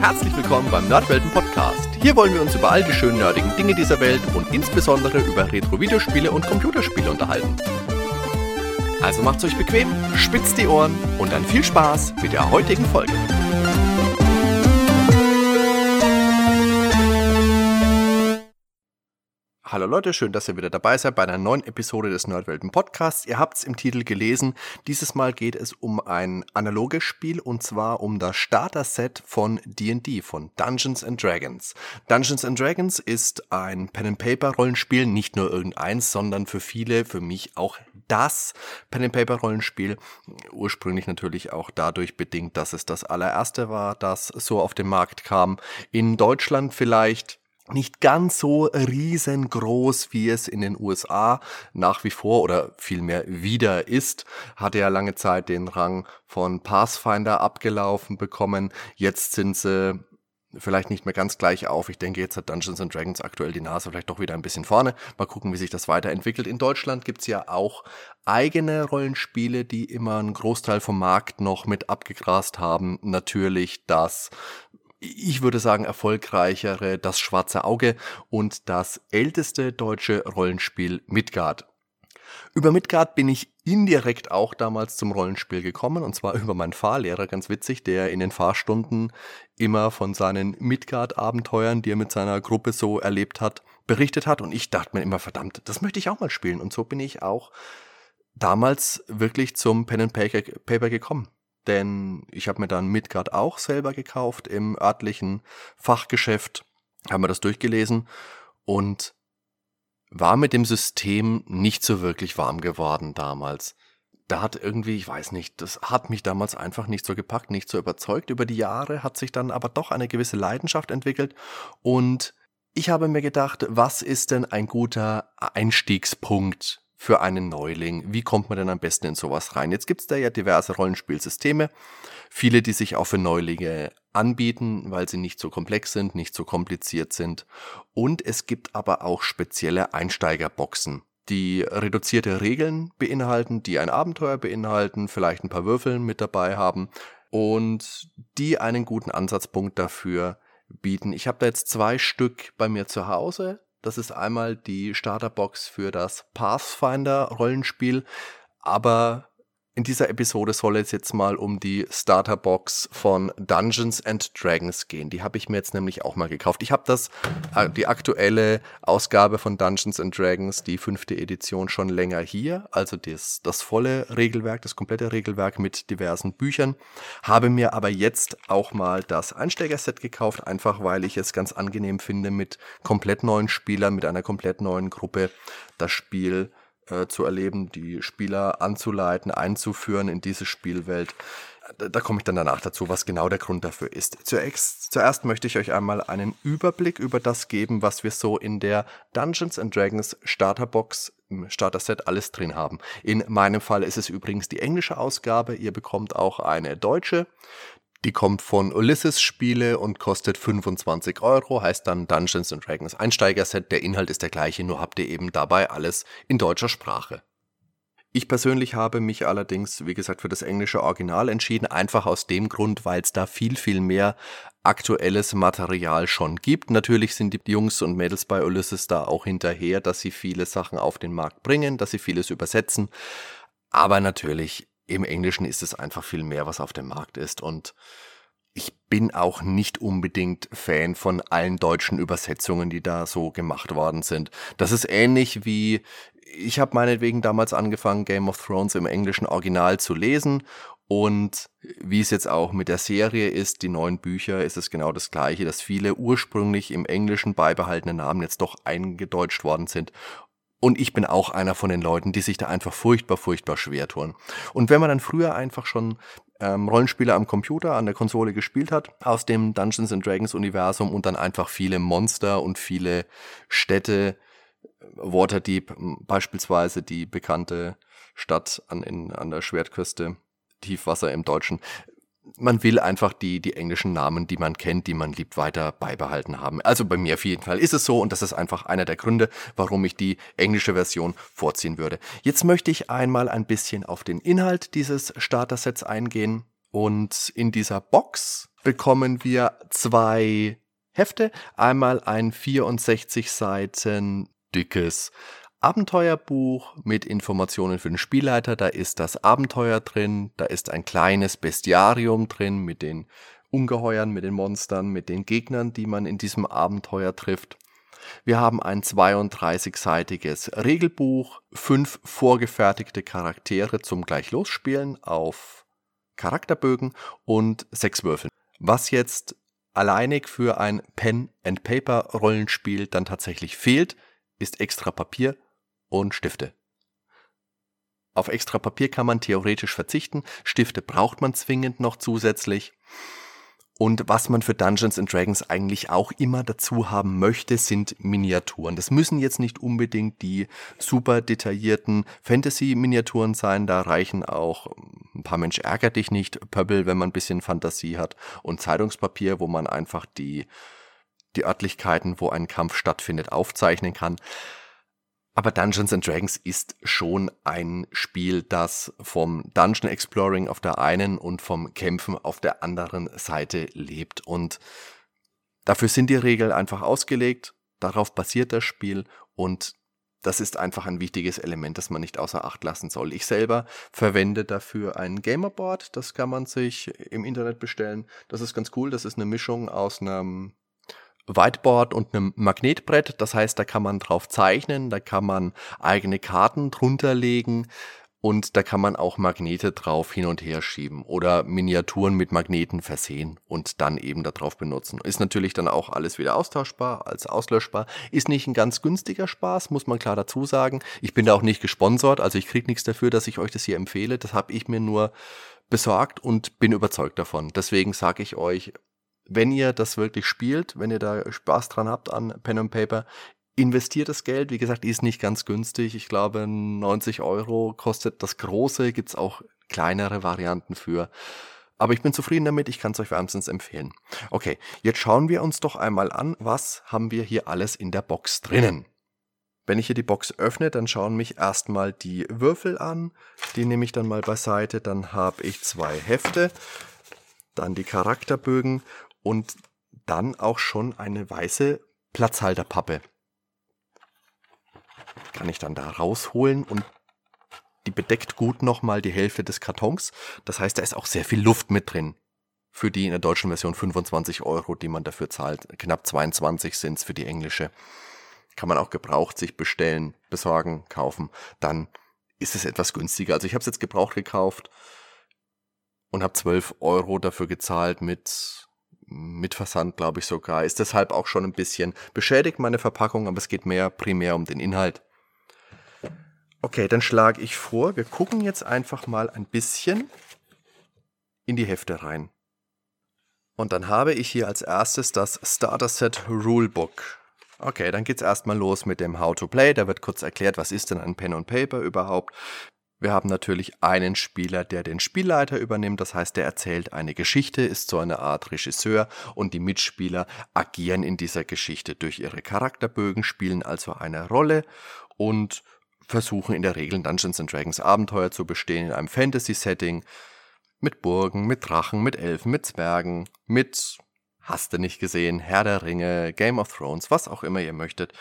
Herzlich willkommen beim Nerdwelten Podcast. Hier wollen wir uns über all die schönen nerdigen Dinge dieser Welt und insbesondere über Retro-Videospiele und Computerspiele unterhalten. Also macht's euch bequem, spitzt die Ohren und dann viel Spaß mit der heutigen Folge. Hallo Leute, schön, dass ihr wieder dabei seid bei einer neuen Episode des Nerdwelten Podcasts. Ihr habt es im Titel gelesen. Dieses Mal geht es um ein analoges Spiel und zwar um das Starter-Set von D&D, von Dungeons and Dragons. Dungeons and Dragons ist ein Pen-and-Paper-Rollenspiel, nicht nur irgendeins, sondern für viele, für mich auch das Pen-and-Paper-Rollenspiel. Ursprünglich natürlich auch dadurch bedingt, dass es das allererste war, das so auf den Markt kam. In Deutschland vielleicht nicht ganz so riesengroß, wie es in den USA nach wie vor oder vielmehr wieder ist, hatte ja lange Zeit den Rang von Pathfinder abgelaufen bekommen. Jetzt sind sie vielleicht nicht mehr ganz gleich auf. Ich denke, jetzt hat Dungeons and Dragons aktuell die Nase vielleicht doch wieder ein bisschen vorne. Mal gucken, wie sich das weiterentwickelt. In Deutschland gibt's ja auch eigene Rollenspiele, die immer einen Großteil vom Markt noch mit abgegrast haben. Natürlich das ich würde sagen, erfolgreichere Das Schwarze Auge und das älteste deutsche Rollenspiel Midgard. Über Midgard bin ich indirekt auch damals zum Rollenspiel gekommen, und zwar über meinen Fahrlehrer, ganz witzig, der in den Fahrstunden immer von seinen Midgard-Abenteuern, die er mit seiner Gruppe so erlebt hat, berichtet hat. Und ich dachte mir immer, verdammt, das möchte ich auch mal spielen. Und so bin ich auch damals wirklich zum Pen and Paper gekommen denn ich habe mir dann Midgard auch selber gekauft im örtlichen Fachgeschäft, haben wir das durchgelesen und war mit dem System nicht so wirklich warm geworden damals. Da hat irgendwie, ich weiß nicht, das hat mich damals einfach nicht so gepackt, nicht so überzeugt. Über die Jahre hat sich dann aber doch eine gewisse Leidenschaft entwickelt und ich habe mir gedacht, was ist denn ein guter Einstiegspunkt für einen Neuling? Wie kommt man denn am besten in sowas rein? Jetzt gibt es da ja diverse Rollenspielsysteme, viele, die sich auch für Neulinge anbieten, weil sie nicht so komplex sind, nicht so kompliziert sind. Und es gibt aber auch spezielle Einsteigerboxen, die reduzierte Regeln beinhalten, die ein Abenteuer beinhalten, vielleicht ein paar Würfeln mit dabei haben und die einen guten Ansatzpunkt dafür bieten. Ich habe da jetzt zwei Stück bei mir zu Hause. Das ist einmal die Starterbox für das Pathfinder-Rollenspiel, aber in dieser Episode soll es jetzt mal um die Starterbox von Dungeons and Dragons gehen. Die habe ich mir jetzt nämlich auch mal gekauft. Ich habe das äh, die aktuelle Ausgabe von Dungeons and Dragons, die fünfte Edition, schon länger hier. Also das, das volle Regelwerk, das komplette Regelwerk mit diversen Büchern. Habe mir aber jetzt auch mal das Einsteigerset gekauft, einfach weil ich es ganz angenehm finde, mit komplett neuen Spielern, mit einer komplett neuen Gruppe das Spiel äh, zu erleben, die Spieler anzuleiten, einzuführen in diese Spielwelt. Da, da komme ich dann danach dazu, was genau der Grund dafür ist. Zuerst, zuerst möchte ich euch einmal einen Überblick über das geben, was wir so in der Dungeons and Dragons Starterbox im Starter-Set alles drin haben. In meinem Fall ist es übrigens die englische Ausgabe. Ihr bekommt auch eine deutsche. Die kommt von Ulysses Spiele und kostet 25 Euro, heißt dann Dungeons Dragons Einsteigerset. Der Inhalt ist der gleiche, nur habt ihr eben dabei alles in deutscher Sprache. Ich persönlich habe mich allerdings, wie gesagt, für das englische Original entschieden, einfach aus dem Grund, weil es da viel, viel mehr aktuelles Material schon gibt. Natürlich sind die Jungs und Mädels bei Ulysses da auch hinterher, dass sie viele Sachen auf den Markt bringen, dass sie vieles übersetzen. Aber natürlich im Englischen ist es einfach viel mehr, was auf dem Markt ist. Und ich bin auch nicht unbedingt Fan von allen deutschen Übersetzungen, die da so gemacht worden sind. Das ist ähnlich wie, ich habe meinetwegen damals angefangen, Game of Thrones im englischen Original zu lesen. Und wie es jetzt auch mit der Serie ist, die neuen Bücher, ist es genau das gleiche, dass viele ursprünglich im Englischen beibehaltene Namen jetzt doch eingedeutscht worden sind und ich bin auch einer von den Leuten, die sich da einfach furchtbar, furchtbar schwer tun. Und wenn man dann früher einfach schon ähm, Rollenspiele am Computer, an der Konsole gespielt hat, aus dem Dungeons and Dragons Universum und dann einfach viele Monster und viele Städte, Waterdeep, beispielsweise die bekannte Stadt an, in, an der Schwertküste, Tiefwasser im Deutschen, man will einfach die, die englischen Namen, die man kennt, die man liebt, weiter beibehalten haben. Also bei mir auf jeden Fall ist es so und das ist einfach einer der Gründe, warum ich die englische Version vorziehen würde. Jetzt möchte ich einmal ein bisschen auf den Inhalt dieses Starter-Sets eingehen. Und in dieser Box bekommen wir zwei Hefte. Einmal ein 64 Seiten dickes Abenteuerbuch mit Informationen für den Spielleiter. Da ist das Abenteuer drin, da ist ein kleines Bestiarium drin mit den Ungeheuern, mit den Monstern, mit den Gegnern, die man in diesem Abenteuer trifft. Wir haben ein 32-seitiges Regelbuch, fünf vorgefertigte Charaktere zum gleich losspielen auf Charakterbögen und sechs Würfel. Was jetzt alleinig für ein Pen-and-Paper-Rollenspiel dann tatsächlich fehlt, ist extra Papier und Stifte. Auf extra Papier kann man theoretisch verzichten, Stifte braucht man zwingend noch zusätzlich. Und was man für Dungeons and Dragons eigentlich auch immer dazu haben möchte, sind Miniaturen. Das müssen jetzt nicht unbedingt die super detaillierten Fantasy-Miniaturen sein. Da reichen auch ein paar Mensch ärger dich nicht, Pöbel, wenn man ein bisschen Fantasie hat und Zeitungspapier, wo man einfach die, die Örtlichkeiten, wo ein Kampf stattfindet, aufzeichnen kann. Aber Dungeons and Dragons ist schon ein Spiel, das vom Dungeon Exploring auf der einen und vom Kämpfen auf der anderen Seite lebt. Und dafür sind die Regeln einfach ausgelegt. Darauf basiert das Spiel und das ist einfach ein wichtiges Element, das man nicht außer Acht lassen soll. Ich selber verwende dafür ein Gamerboard. Das kann man sich im Internet bestellen. Das ist ganz cool. Das ist eine Mischung aus einem Whiteboard und einem Magnetbrett. Das heißt, da kann man drauf zeichnen, da kann man eigene Karten drunter legen und da kann man auch Magnete drauf hin und her schieben oder Miniaturen mit Magneten versehen und dann eben darauf benutzen. Ist natürlich dann auch alles wieder austauschbar, als auslöschbar. Ist nicht ein ganz günstiger Spaß, muss man klar dazu sagen. Ich bin da auch nicht gesponsert, also ich kriege nichts dafür, dass ich euch das hier empfehle. Das habe ich mir nur besorgt und bin überzeugt davon. Deswegen sage ich euch, wenn ihr das wirklich spielt, wenn ihr da Spaß dran habt an Pen and Paper, investiert das Geld. Wie gesagt, ist nicht ganz günstig. Ich glaube, 90 Euro kostet das große. Gibt's auch kleinere Varianten für. Aber ich bin zufrieden damit. Ich kann es euch wärmstens empfehlen. Okay, jetzt schauen wir uns doch einmal an, was haben wir hier alles in der Box drinnen. Wenn ich hier die Box öffne, dann schauen mich erstmal die Würfel an. Die nehme ich dann mal beiseite. Dann habe ich zwei Hefte, dann die Charakterbögen und dann auch schon eine weiße Platzhalterpappe. Kann ich dann da rausholen und die bedeckt gut nochmal die Hälfte des Kartons. Das heißt, da ist auch sehr viel Luft mit drin. Für die in der deutschen Version 25 Euro, die man dafür zahlt. Knapp 22 sind es für die englische. Kann man auch gebraucht sich bestellen, besorgen, kaufen. Dann ist es etwas günstiger. Also ich habe es jetzt gebraucht gekauft und habe 12 Euro dafür gezahlt mit mit Versand, glaube ich sogar. Ist deshalb auch schon ein bisschen beschädigt, meine Verpackung, aber es geht mehr primär um den Inhalt. Okay, dann schlage ich vor, wir gucken jetzt einfach mal ein bisschen in die Hefte rein. Und dann habe ich hier als erstes das Starter Set Rulebook. Okay, dann geht's erstmal los mit dem How to Play. Da wird kurz erklärt, was ist denn ein Pen und Paper überhaupt. Wir haben natürlich einen Spieler, der den Spielleiter übernimmt, das heißt, der erzählt eine Geschichte, ist so eine Art Regisseur und die Mitspieler agieren in dieser Geschichte durch ihre Charakterbögen, spielen also eine Rolle und versuchen in der Regel Dungeons and Dragons Abenteuer zu bestehen in einem Fantasy-Setting mit Burgen, mit Drachen, mit Elfen, mit Zwergen, mit Hast du nicht gesehen, Herr der Ringe, Game of Thrones, was auch immer ihr möchtet.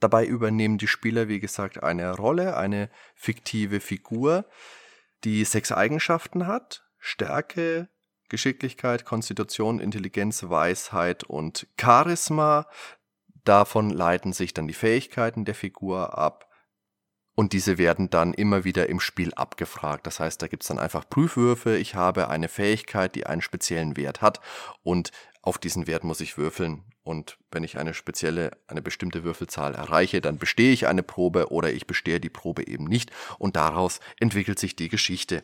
Dabei übernehmen die Spieler, wie gesagt, eine Rolle, eine fiktive Figur, die sechs Eigenschaften hat. Stärke, Geschicklichkeit, Konstitution, Intelligenz, Weisheit und Charisma. Davon leiten sich dann die Fähigkeiten der Figur ab. Und diese werden dann immer wieder im Spiel abgefragt. Das heißt, da gibt es dann einfach Prüfwürfe. Ich habe eine Fähigkeit, die einen speziellen Wert hat. Und auf diesen Wert muss ich würfeln. Und wenn ich eine spezielle, eine bestimmte Würfelzahl erreiche, dann bestehe ich eine Probe oder ich bestehe die Probe eben nicht. Und daraus entwickelt sich die Geschichte.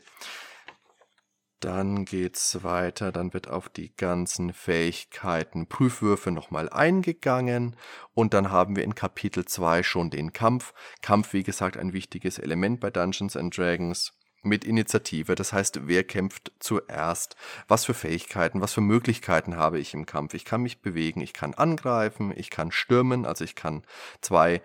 Dann geht's weiter, dann wird auf die ganzen Fähigkeiten, Prüfwürfe nochmal eingegangen und dann haben wir in Kapitel 2 schon den Kampf. Kampf, wie gesagt, ein wichtiges Element bei Dungeons and Dragons mit Initiative. Das heißt, wer kämpft zuerst? Was für Fähigkeiten, was für Möglichkeiten habe ich im Kampf? Ich kann mich bewegen, ich kann angreifen, ich kann stürmen, also ich kann zwei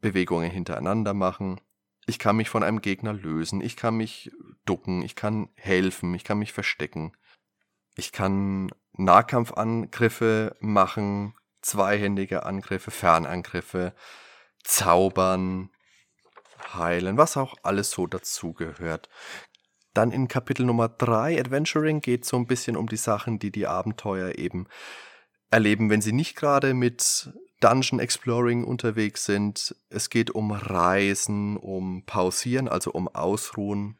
Bewegungen hintereinander machen. Ich kann mich von einem Gegner lösen, ich kann mich ducken, ich kann helfen, ich kann mich verstecken. Ich kann Nahkampfangriffe machen, zweihändige Angriffe, Fernangriffe, zaubern, heilen, was auch alles so dazugehört. Dann in Kapitel Nummer 3 Adventuring geht es so ein bisschen um die Sachen, die die Abenteuer eben erleben, wenn sie nicht gerade mit Dungeon Exploring unterwegs sind. Es geht um Reisen, um Pausieren, also um Ausruhen,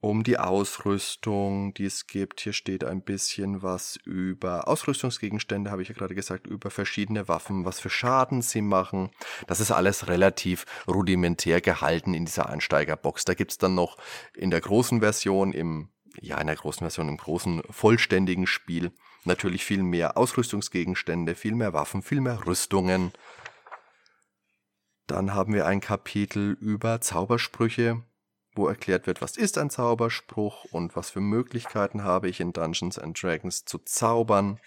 um die Ausrüstung, die es gibt. Hier steht ein bisschen was über Ausrüstungsgegenstände, habe ich ja gerade gesagt, über verschiedene Waffen, was für Schaden sie machen. Das ist alles relativ rudimentär gehalten in dieser Einsteigerbox. Da gibt es dann noch in der großen Version, im, ja, in der großen Version, im großen vollständigen Spiel natürlich viel mehr Ausrüstungsgegenstände, viel mehr Waffen, viel mehr Rüstungen. Dann haben wir ein Kapitel über Zaubersprüche wo erklärt wird, was ist ein Zauberspruch und was für Möglichkeiten habe ich in Dungeons and Dragons zu zaubern.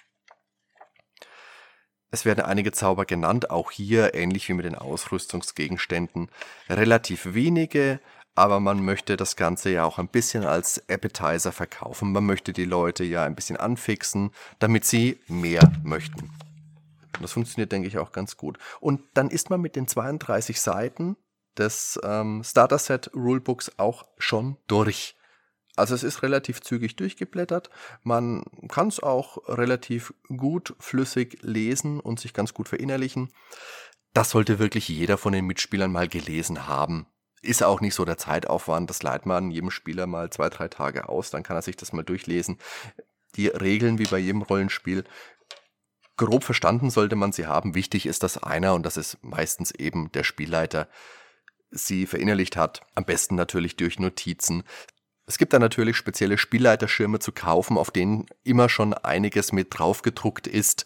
Es werden einige Zauber genannt, auch hier ähnlich wie mit den Ausrüstungsgegenständen. Relativ wenige, aber man möchte das Ganze ja auch ein bisschen als Appetizer verkaufen. Man möchte die Leute ja ein bisschen anfixen, damit sie mehr möchten. Das funktioniert, denke ich, auch ganz gut. Und dann ist man mit den 32 Seiten des ähm, Starter-Set Rulebooks auch schon durch. Also es ist relativ zügig durchgeblättert. Man kann es auch relativ gut flüssig lesen und sich ganz gut verinnerlichen. Das sollte wirklich jeder von den Mitspielern mal gelesen haben. Ist auch nicht so der Zeitaufwand. Das leiht man jedem Spieler mal zwei, drei Tage aus. Dann kann er sich das mal durchlesen. Die Regeln, wie bei jedem Rollenspiel, grob verstanden sollte man sie haben. Wichtig ist, dass einer, und das ist meistens eben der Spielleiter, sie verinnerlicht hat. Am besten natürlich durch Notizen. Es gibt da natürlich spezielle Spielleiterschirme zu kaufen, auf denen immer schon einiges mit draufgedruckt ist.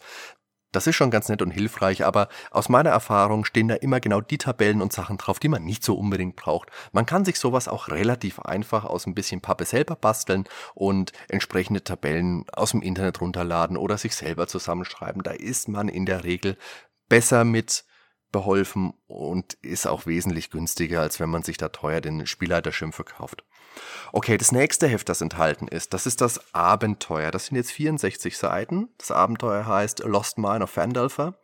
Das ist schon ganz nett und hilfreich, aber aus meiner Erfahrung stehen da immer genau die Tabellen und Sachen drauf, die man nicht so unbedingt braucht. Man kann sich sowas auch relativ einfach aus ein bisschen Pappe selber basteln und entsprechende Tabellen aus dem Internet runterladen oder sich selber zusammenschreiben. Da ist man in der Regel besser mit beholfen und ist auch wesentlich günstiger, als wenn man sich da teuer den Spielleiterschirm verkauft. Okay, das nächste Heft, das enthalten ist, das ist das Abenteuer. Das sind jetzt 64 Seiten. Das Abenteuer heißt Lost Mine of Fandalfer.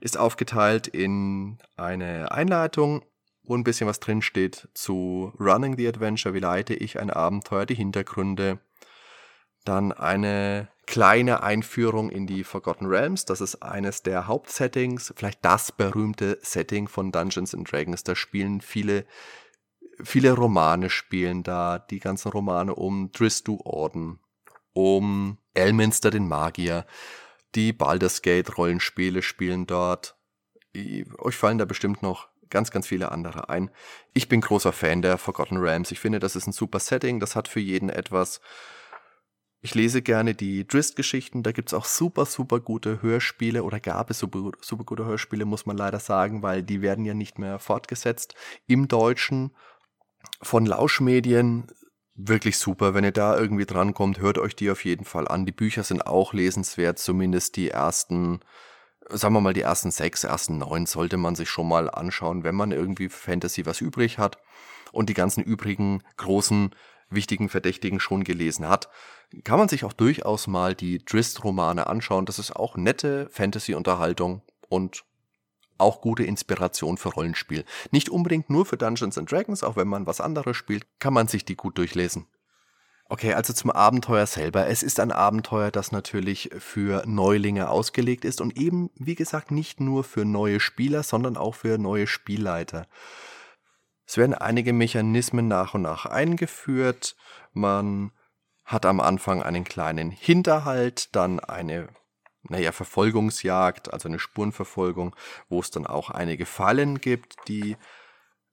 Ist aufgeteilt in eine Einleitung, wo ein bisschen was drin steht zu Running the Adventure, wie leite ich ein Abenteuer, die Hintergründe. Dann eine kleine Einführung in die Forgotten Realms. Das ist eines der Hauptsettings, vielleicht das berühmte Setting von Dungeons and Dragons. Da spielen viele, viele Romane spielen da, die ganzen Romane um Dristu Orden, um Elminster den Magier, die Baldur's Gate Rollenspiele spielen dort. Euch fallen da bestimmt noch ganz, ganz viele andere ein. Ich bin großer Fan der Forgotten Realms. Ich finde, das ist ein super Setting. Das hat für jeden etwas. Ich lese gerne die Drist-Geschichten, da gibt's auch super, super gute Hörspiele oder gab es super, super gute Hörspiele, muss man leider sagen, weil die werden ja nicht mehr fortgesetzt. Im Deutschen von Lauschmedien wirklich super. Wenn ihr da irgendwie drankommt, hört euch die auf jeden Fall an. Die Bücher sind auch lesenswert, zumindest die ersten, sagen wir mal, die ersten sechs, ersten neun sollte man sich schon mal anschauen, wenn man irgendwie Fantasy was übrig hat und die ganzen übrigen großen wichtigen Verdächtigen schon gelesen hat, kann man sich auch durchaus mal die Drist-Romane anschauen. Das ist auch nette Fantasy-Unterhaltung und auch gute Inspiration für Rollenspiel. Nicht unbedingt nur für Dungeons and Dragons, auch wenn man was anderes spielt, kann man sich die gut durchlesen. Okay, also zum Abenteuer selber. Es ist ein Abenteuer, das natürlich für Neulinge ausgelegt ist und eben, wie gesagt, nicht nur für neue Spieler, sondern auch für neue Spielleiter. Es werden einige Mechanismen nach und nach eingeführt. Man hat am Anfang einen kleinen Hinterhalt, dann eine naja, Verfolgungsjagd, also eine Spurenverfolgung, wo es dann auch einige Fallen gibt, die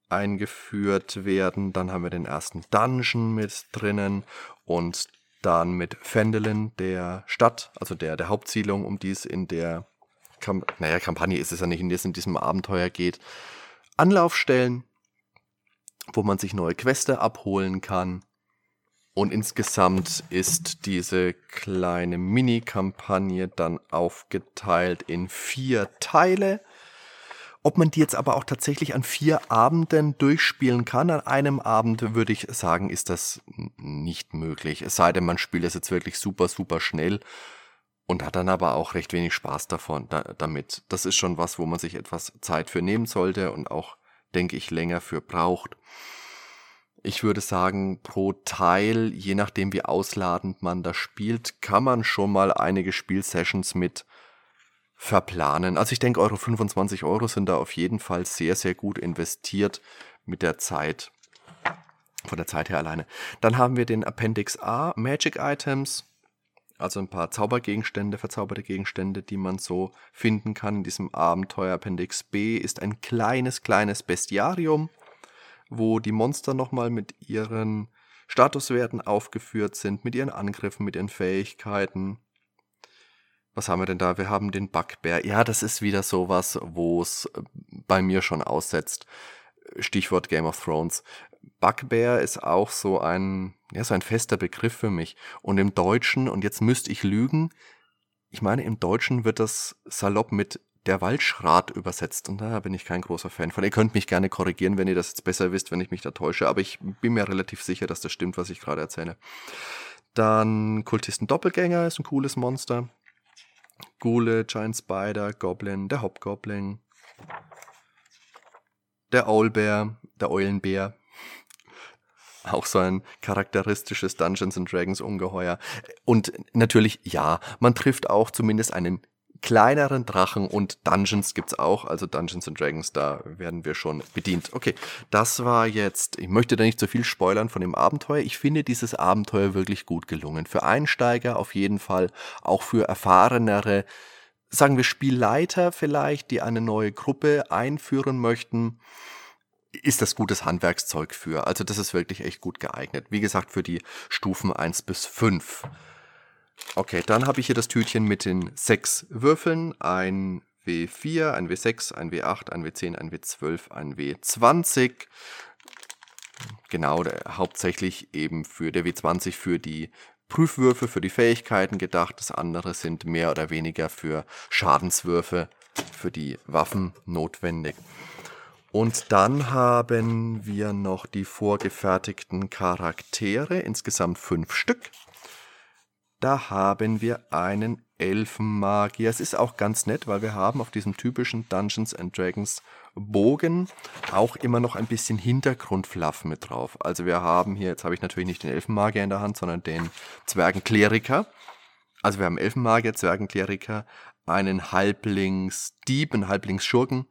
eingeführt werden. Dann haben wir den ersten Dungeon mit drinnen und dann mit Fendelin, der Stadt, also der, der Hauptsiedlung, um die es in der, Kamp naja, Kampagne ist es ja nicht, in in diesem Abenteuer geht, Anlaufstellen wo man sich neue Queste abholen kann. Und insgesamt ist diese kleine Mini-Kampagne dann aufgeteilt in vier Teile. Ob man die jetzt aber auch tatsächlich an vier Abenden durchspielen kann, an einem Abend würde ich sagen, ist das nicht möglich. Es sei denn, man spielt es jetzt wirklich super, super schnell und hat dann aber auch recht wenig Spaß davon da, damit. Das ist schon was, wo man sich etwas Zeit für nehmen sollte und auch, denke ich, länger für braucht. Ich würde sagen, pro Teil, je nachdem wie ausladend man das spielt, kann man schon mal einige Spielsessions mit verplanen. Also ich denke, eure 25 Euro sind da auf jeden Fall sehr, sehr gut investiert mit der Zeit. Von der Zeit her alleine. Dann haben wir den Appendix A, Magic Items. Also ein paar Zaubergegenstände, verzauberte Gegenstände, die man so finden kann in diesem Abenteuer. Appendix B ist ein kleines, kleines Bestiarium, wo die Monster nochmal mit ihren Statuswerten aufgeführt sind, mit ihren Angriffen, mit ihren Fähigkeiten. Was haben wir denn da? Wir haben den Bugbear. Ja, das ist wieder sowas, wo es äh, bei mir schon aussetzt. Stichwort Game of Thrones. Bugbear ist auch so ein, ja, so ein fester Begriff für mich. Und im Deutschen, und jetzt müsste ich lügen, ich meine, im Deutschen wird das salopp mit der Waldschrat übersetzt. Und da bin ich kein großer Fan von. Ihr könnt mich gerne korrigieren, wenn ihr das jetzt besser wisst, wenn ich mich da täusche. Aber ich bin mir relativ sicher, dass das stimmt, was ich gerade erzähle. Dann Kultisten Doppelgänger ist ein cooles Monster. Ghule, Giant Spider, Goblin, der Hobgoblin, der Owlbear, der Eulenbär. Auch so ein charakteristisches Dungeons and Dragons Ungeheuer. Und natürlich, ja, man trifft auch zumindest einen kleineren Drachen und Dungeons gibt's auch, also Dungeons and Dragons, da werden wir schon bedient. Okay, das war jetzt, ich möchte da nicht zu so viel spoilern von dem Abenteuer. Ich finde dieses Abenteuer wirklich gut gelungen. Für Einsteiger auf jeden Fall, auch für erfahrenere, sagen wir Spielleiter vielleicht, die eine neue Gruppe einführen möchten ist das gutes Handwerkszeug für. Also das ist wirklich echt gut geeignet. Wie gesagt, für die Stufen 1 bis 5. Okay, dann habe ich hier das Tütchen mit den sechs Würfeln. Ein W4, ein W6, ein W8, ein W10, ein W12, ein W20. Genau, der, hauptsächlich eben für der W20 für die Prüfwürfe, für die Fähigkeiten gedacht. Das andere sind mehr oder weniger für Schadenswürfe, für die Waffen notwendig. Und dann haben wir noch die vorgefertigten Charaktere, insgesamt fünf Stück. Da haben wir einen Elfenmagier. Es ist auch ganz nett, weil wir haben auf diesem typischen Dungeons and Dragons Bogen auch immer noch ein bisschen Hintergrundfluff mit drauf. Also wir haben hier, jetzt habe ich natürlich nicht den Elfenmagier in der Hand, sondern den Zwergenkleriker. Also wir haben Elfenmagier, Zwergenkleriker, einen Halblingsdieb, einen Halblingsschurken,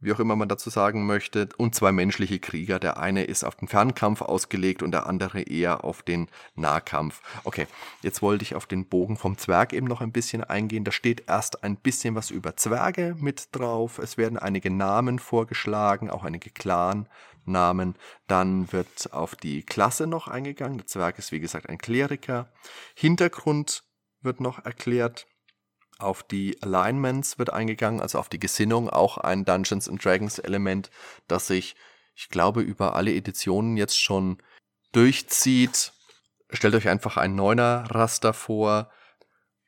wie auch immer man dazu sagen möchte, und zwei menschliche Krieger. Der eine ist auf den Fernkampf ausgelegt und der andere eher auf den Nahkampf. Okay, jetzt wollte ich auf den Bogen vom Zwerg eben noch ein bisschen eingehen. Da steht erst ein bisschen was über Zwerge mit drauf. Es werden einige Namen vorgeschlagen, auch einige Clan-Namen. Dann wird auf die Klasse noch eingegangen. Der Zwerg ist wie gesagt ein Kleriker. Hintergrund wird noch erklärt. Auf die Alignments wird eingegangen, also auf die Gesinnung, auch ein Dungeons and Dragons Element, das sich, ich glaube, über alle Editionen jetzt schon durchzieht. Stellt euch einfach ein neuner Raster vor,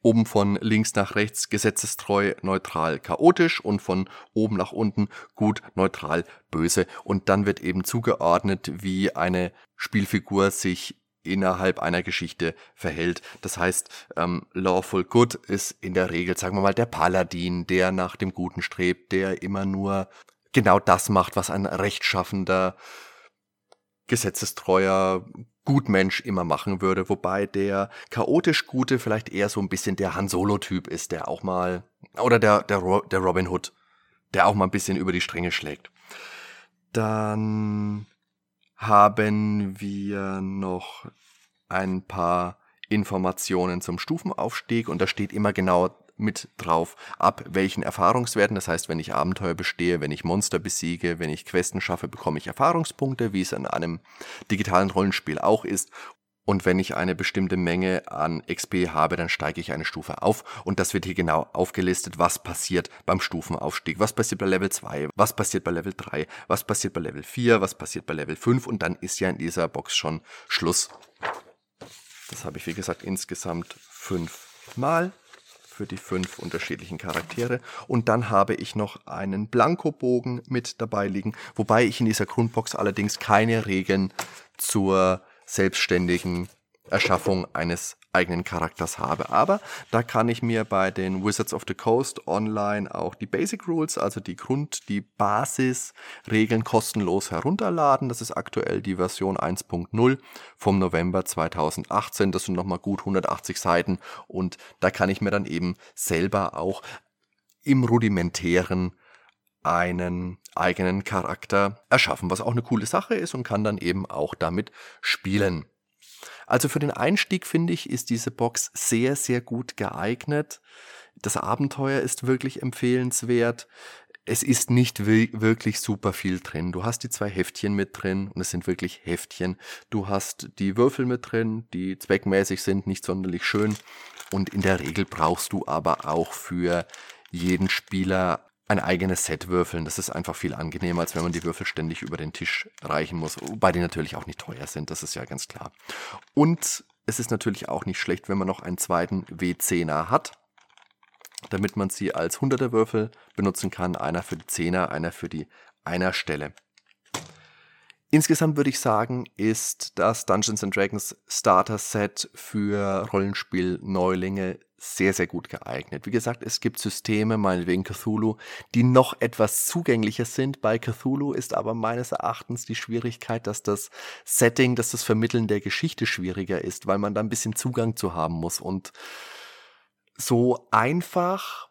oben von links nach rechts gesetzestreu, neutral, chaotisch und von oben nach unten gut, neutral, böse. Und dann wird eben zugeordnet, wie eine Spielfigur sich innerhalb einer Geschichte verhält. Das heißt, ähm, Lawful Good ist in der Regel, sagen wir mal, der Paladin, der nach dem Guten strebt, der immer nur genau das macht, was ein rechtschaffender, gesetzestreuer Gutmensch immer machen würde, wobei der chaotisch Gute vielleicht eher so ein bisschen der Han Solo-Typ ist, der auch mal, oder der, der, der Robin Hood, der auch mal ein bisschen über die Stränge schlägt. Dann haben wir noch ein paar Informationen zum Stufenaufstieg und da steht immer genau mit drauf, ab welchen Erfahrungswerten. Das heißt, wenn ich Abenteuer bestehe, wenn ich Monster besiege, wenn ich Questen schaffe, bekomme ich Erfahrungspunkte, wie es in einem digitalen Rollenspiel auch ist. Und wenn ich eine bestimmte Menge an XP habe, dann steige ich eine Stufe auf. Und das wird hier genau aufgelistet, was passiert beim Stufenaufstieg. Was passiert bei Level 2, was passiert bei Level 3, was passiert bei Level 4, was passiert bei Level 5. Und dann ist ja in dieser Box schon Schluss. Das habe ich, wie gesagt, insgesamt fünf Mal. für die fünf unterschiedlichen Charaktere. Und dann habe ich noch einen Blankobogen mit dabei liegen, wobei ich in dieser Grundbox allerdings keine Regeln zur selbstständigen Erschaffung eines eigenen Charakters habe. Aber da kann ich mir bei den Wizards of the Coast online auch die Basic Rules, also die Grund-, die Basisregeln kostenlos herunterladen. Das ist aktuell die Version 1.0 vom November 2018. Das sind nochmal gut 180 Seiten und da kann ich mir dann eben selber auch im rudimentären einen eigenen Charakter erschaffen, was auch eine coole Sache ist und kann dann eben auch damit spielen. Also für den Einstieg finde ich, ist diese Box sehr, sehr gut geeignet. Das Abenteuer ist wirklich empfehlenswert. Es ist nicht wirklich super viel drin. Du hast die zwei Heftchen mit drin und es sind wirklich Heftchen. Du hast die Würfel mit drin, die zweckmäßig sind, nicht sonderlich schön. Und in der Regel brauchst du aber auch für jeden Spieler ein eigenes Set würfeln. Das ist einfach viel angenehmer, als wenn man die Würfel ständig über den Tisch reichen muss. Wobei die natürlich auch nicht teuer sind, das ist ja ganz klar. Und es ist natürlich auch nicht schlecht, wenn man noch einen zweiten W10er hat, damit man sie als 100er Würfel benutzen kann. Einer für die 10er, einer für die Einer Stelle. Insgesamt würde ich sagen, ist das Dungeons Dragons Starter Set für Rollenspiel-Neulinge sehr, sehr gut geeignet. Wie gesagt, es gibt Systeme, meinetwegen Cthulhu, die noch etwas zugänglicher sind. Bei Cthulhu ist aber meines Erachtens die Schwierigkeit, dass das Setting, dass das Vermitteln der Geschichte schwieriger ist, weil man da ein bisschen Zugang zu haben muss. Und so einfach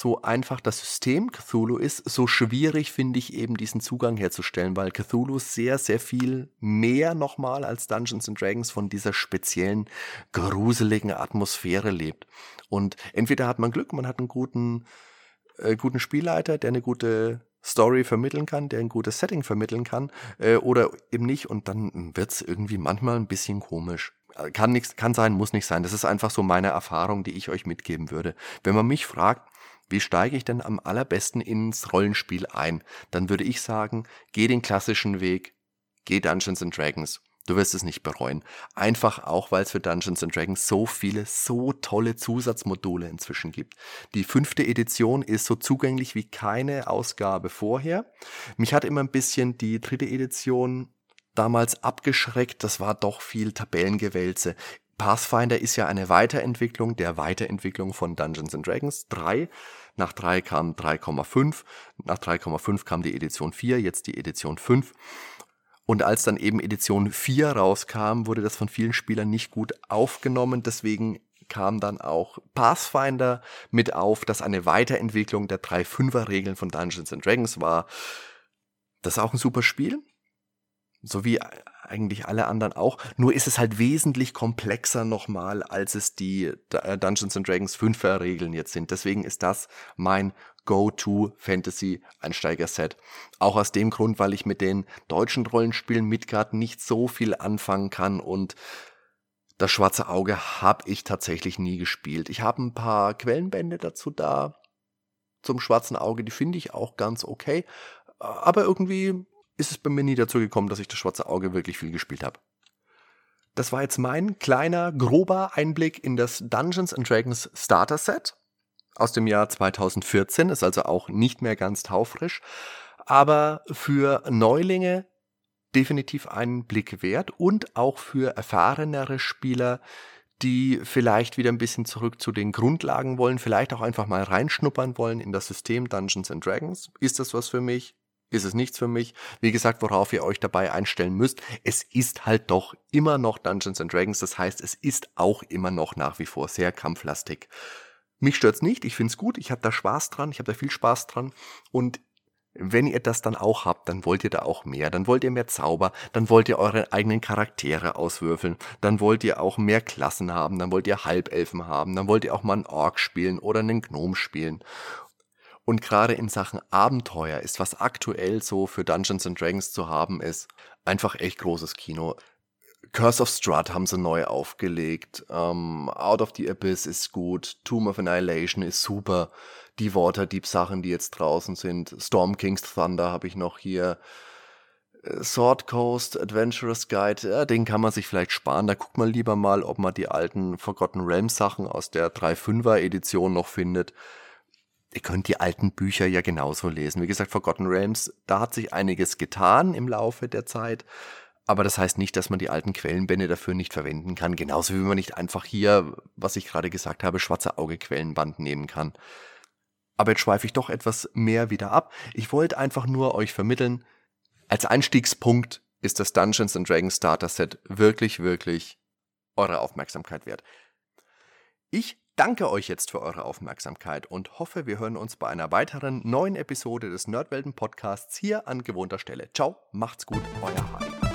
so einfach das System Cthulhu ist, so schwierig finde ich eben diesen Zugang herzustellen, weil Cthulhu sehr, sehr viel mehr nochmal als Dungeons and Dragons von dieser speziellen, gruseligen Atmosphäre lebt. Und entweder hat man Glück, man hat einen guten, äh, guten Spielleiter, der eine gute Story vermitteln kann, der ein gutes Setting vermitteln kann, äh, oder eben nicht, und dann wird's irgendwie manchmal ein bisschen komisch. Äh, kann nichts, kann sein, muss nicht sein. Das ist einfach so meine Erfahrung, die ich euch mitgeben würde. Wenn man mich fragt, wie steige ich denn am allerbesten ins Rollenspiel ein? Dann würde ich sagen, geh den klassischen Weg, geh Dungeons and Dragons. Du wirst es nicht bereuen. Einfach auch, weil es für Dungeons and Dragons so viele, so tolle Zusatzmodule inzwischen gibt. Die fünfte Edition ist so zugänglich wie keine Ausgabe vorher. Mich hat immer ein bisschen die dritte Edition damals abgeschreckt. Das war doch viel Tabellengewälze. Pathfinder ist ja eine Weiterentwicklung der Weiterentwicklung von Dungeons and Dragons 3. Nach 3 kam 3,5, nach 3,5 kam die Edition 4, jetzt die Edition 5. Und als dann eben Edition 4 rauskam, wurde das von vielen Spielern nicht gut aufgenommen. Deswegen kam dann auch Pathfinder mit auf, das eine Weiterentwicklung der 3-5er-Regeln von Dungeons and Dragons war. Das ist auch ein super Spiel. So wie eigentlich alle anderen auch. Nur ist es halt wesentlich komplexer nochmal, als es die äh, Dungeons and Dragons 5er Regeln jetzt sind. Deswegen ist das mein Go-To Fantasy Einsteiger-Set. Auch aus dem Grund, weil ich mit den deutschen Rollenspielen Midgard nicht so viel anfangen kann und das schwarze Auge habe ich tatsächlich nie gespielt. Ich habe ein paar Quellenbände dazu da zum schwarzen Auge, die finde ich auch ganz okay. Aber irgendwie ist es bei mir nie dazu gekommen, dass ich das schwarze Auge wirklich viel gespielt habe. Das war jetzt mein kleiner, grober Einblick in das Dungeons and Dragons Starter Set aus dem Jahr 2014, ist also auch nicht mehr ganz taufrisch, aber für Neulinge definitiv einen Blick wert und auch für erfahrenere Spieler, die vielleicht wieder ein bisschen zurück zu den Grundlagen wollen, vielleicht auch einfach mal reinschnuppern wollen in das System Dungeons and Dragons. Ist das was für mich? Ist es nichts für mich. Wie gesagt, worauf ihr euch dabei einstellen müsst, es ist halt doch immer noch Dungeons and Dragons. Das heißt, es ist auch immer noch nach wie vor sehr kampflastig. Mich stört's nicht, ich find's gut, ich habe da Spaß dran, ich habe da viel Spaß dran. Und wenn ihr das dann auch habt, dann wollt ihr da auch mehr, dann wollt ihr mehr Zauber, dann wollt ihr eure eigenen Charaktere auswürfeln, dann wollt ihr auch mehr Klassen haben, dann wollt ihr Halbelfen haben, dann wollt ihr auch mal einen Ork spielen oder einen Gnom spielen. Und gerade in Sachen Abenteuer ist, was aktuell so für Dungeons and Dragons zu haben ist, einfach echt großes Kino. Curse of Strahd haben sie neu aufgelegt. Ähm, Out of the Abyss ist gut. Tomb of Annihilation ist super. Die Waterdeep Sachen, die jetzt draußen sind. Storm King's Thunder habe ich noch hier. Äh, Sword Coast Adventurous Guide, ja, den kann man sich vielleicht sparen. Da guckt man lieber mal, ob man die alten Forgotten Realms Sachen aus der 3.5er Edition noch findet. Ihr könnt die alten Bücher ja genauso lesen. Wie gesagt, Forgotten Realms, da hat sich einiges getan im Laufe der Zeit. Aber das heißt nicht, dass man die alten Quellenbände dafür nicht verwenden kann. Genauso wie man nicht einfach hier, was ich gerade gesagt habe, schwarze Auge Quellenband nehmen kann. Aber jetzt schweife ich doch etwas mehr wieder ab. Ich wollte einfach nur euch vermitteln, als Einstiegspunkt ist das Dungeons and Dragons Starter Set wirklich, wirklich eure Aufmerksamkeit wert. Ich danke euch jetzt für eure Aufmerksamkeit und hoffe, wir hören uns bei einer weiteren neuen Episode des Nerdwelten Podcasts hier an gewohnter Stelle. Ciao, macht's gut, euer Hardy.